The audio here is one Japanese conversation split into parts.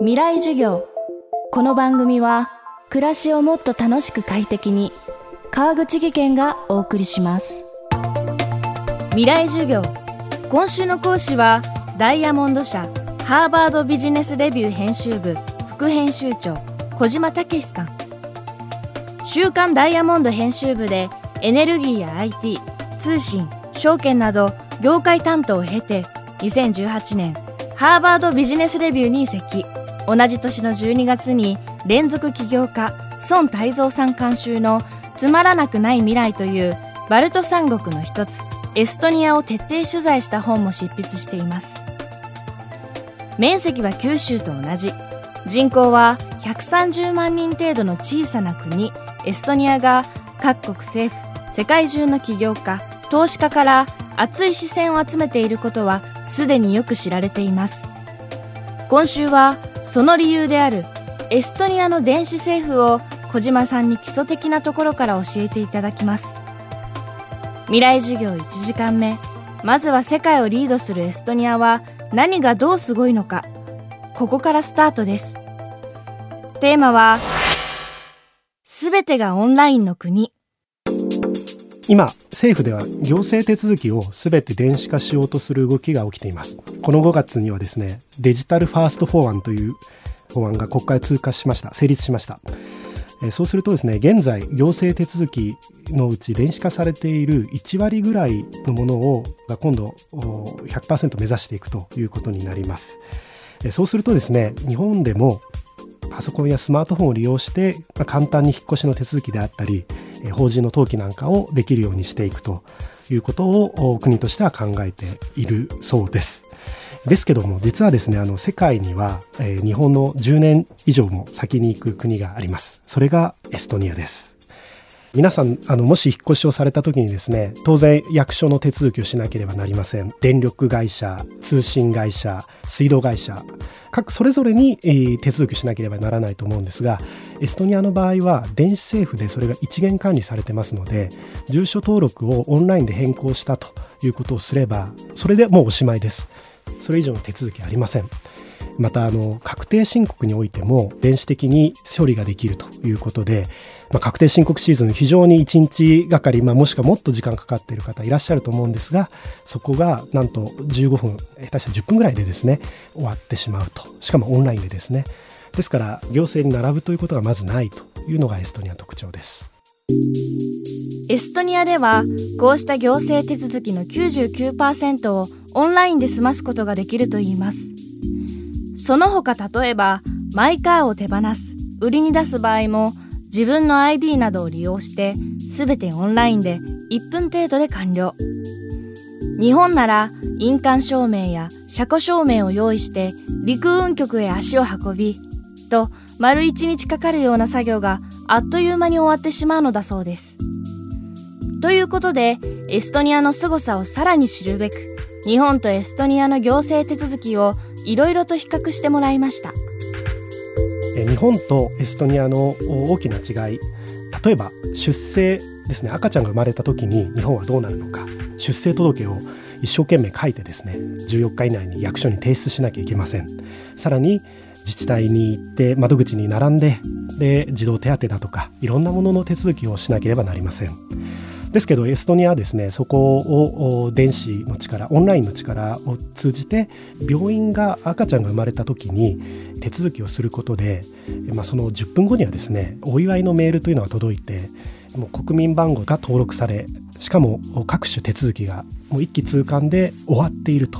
未来授業。この番組は暮らしをもっと楽しく快適に川口義賢がお送りします。未来授業。今週の講師はダイヤモンド社ハーバードビジネスレビュー編集部副編集長小島武さん。週刊ダイヤモンド編集部でエネルギーや IT 通信証券など業界担当を経て2018年ハーバードビジネスレビューに移籍。同じ年の12月に連続起業家孫泰造さん監修の「つまらなくない未来」というバルト三国の一つエストニアを徹底取材した本も執筆しています。面積は九州と同じ。人口は130万人程度の小さな国。エストニアが各国政府世界中の起業家投資家から熱い視線を集めていることはすでによく知られています。今週はその理由であるエストニアの電子政府を小島さんに基礎的なところから教えていただきます。未来授業1時間目。まずは世界をリードするエストニアは何がどうすごいのか。ここからスタートです。テーマはすべてがオンラインの国。今政府では行政手続きをすべて電子化しようとする動きが起きています。この5月にはですねデジタルファースト法案という法案が国会通過しました。成立しました。そうするとですね現在行政手続きのうち電子化されている1割ぐらいのものをが今度100%目指していくということになります。そうするとですね日本でもパソコンやスマートフォンを利用して簡単に引っ越しの手続きであったり法人の登記なんかをできるようにしていくと。いうことを国としては考えているそうです。ですけども実はですねあの世界には、えー、日本の10年以上も先に行く国がありますそれがエストニアです皆さんあのもし引っ越しをされた時にですね当然役所の手続きをしなければなりません。電力会社通信会社水道会社。各それぞれに、えー、手続きしなければならないと思うんですがエストニアの場合は電子政府でそれが一元管理されてますので住所登録をオンラインで変更したということをすればそれでもうおしまいです。それ以上の手続きありません。またあの確定申告においても電子的に処理ができるということで、まあ、確定申告シーズン非常に1日がかり、まあ、もしくはもっと時間かかっている方いらっしゃると思うんですがそこがなんと15分下手したら10分ぐらいでですね終わってしまうとしかもオンラインでですねですから行政に並ぶということがまずないというのがエストニアの特徴です。エストニアではこうした行政手続きの99%をオンラインで済ますことができるといいます。その他例えばマイカーを手放す売りに出す場合も自分の ID などを利用して全てオンラインで1分程度で完了。日本なら印鑑証明や車庫証明を用意して陸運局へ足を運びと丸1日かかるような作業があっという間に終わってしまうのだそうです。ということでエストニアの凄さをさらに知るべく日本とエストニアの行政手続きをいろいろと比較してもらいました。日本とエストニアの大きな違い。例えば出生ですね。赤ちゃんが生まれた時に日本はどうなるのか。出生届を一生懸命書いてですね14日以内に役所に提出しなきゃいけません。さらに自治体に行って窓口に並んでで児童手当だとかいろんなものの手続きをしなければなりません。ですけどエストニアはですねそこを電子の力オンラインの力を通じて病院が赤ちゃんが生まれた時に手続きをすることで、まあ、その10分後にはですねお祝いのメールというのが届いてもう国民番号が登録されしかも各種手続きがもう一気通貫で終わっていると。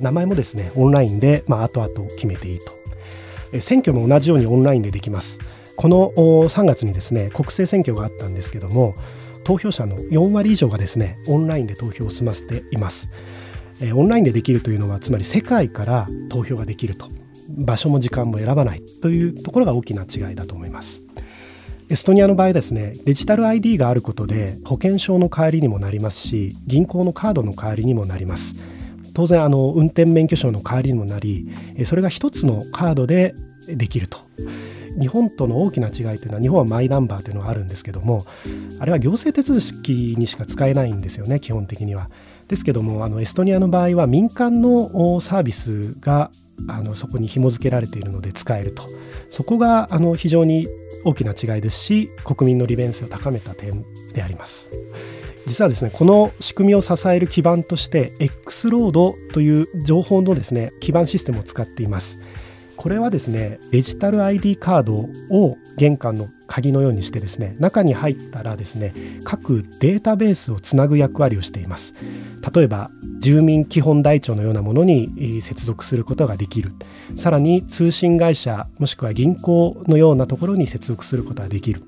名前もですねオンラインで、まあ、後々決めていいと。選挙も同じようにオンラインでできます。この3月にですね国政選挙があったんですけども投票者の4割以上がですねオンラインで投票を済ませています、えー、オンラインでできるというのはつまり世界から投票ができると。場所も時間も選ばないというところが大きな違いだと思います。エストニアの場合ですねデジタル ID があることで保険証の代わりにもなりますし銀行のカードの代わりにもなります。当然あの運転免許証の代わりにもなりそれが一つのカードでできると日本との大きな違いというのは日本はマイナンバーというのがあるんですけどもあれは行政手続きにしか使えないんですよね基本的には。ですけどもあのエストニアの場合は民間のサービスがあのそこに紐付けられているので使えるとそこがあの非常に大きな違いですし国民の利便性を高めた点であります。実はですねこの仕組みを支える基盤として X ロードという情報のですね基盤システムを使っています。これはですねデジタル ID カードを玄関の鍵のようにしてですね中に入ったらですね各データベースをつなぐ役割をしています。例えば住民基本台帳のようなものに接続することができる。さらに通信会社もしくは銀行のようなところに接続することができる。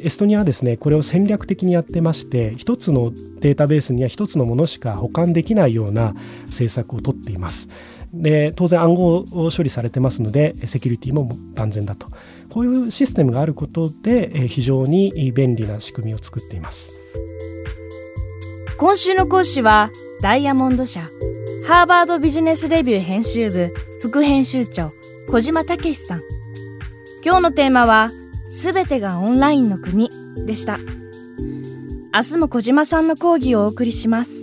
エストニアはですねこれを戦略的にやってまして一つのデータベースには一つのものしか保管できないような政策をとっています。で当然暗号を処理されてますのでセキュリティも万全だと。こういうシステムがあることで非常に便利な仕組みを作っています。今週の講師はダイヤモンド社ハーバードビジネスレビュー編集部副編集長小島武さん。今日のテーマはすべてがオンラインの国でした。明日も小島さんの講義をお送りします。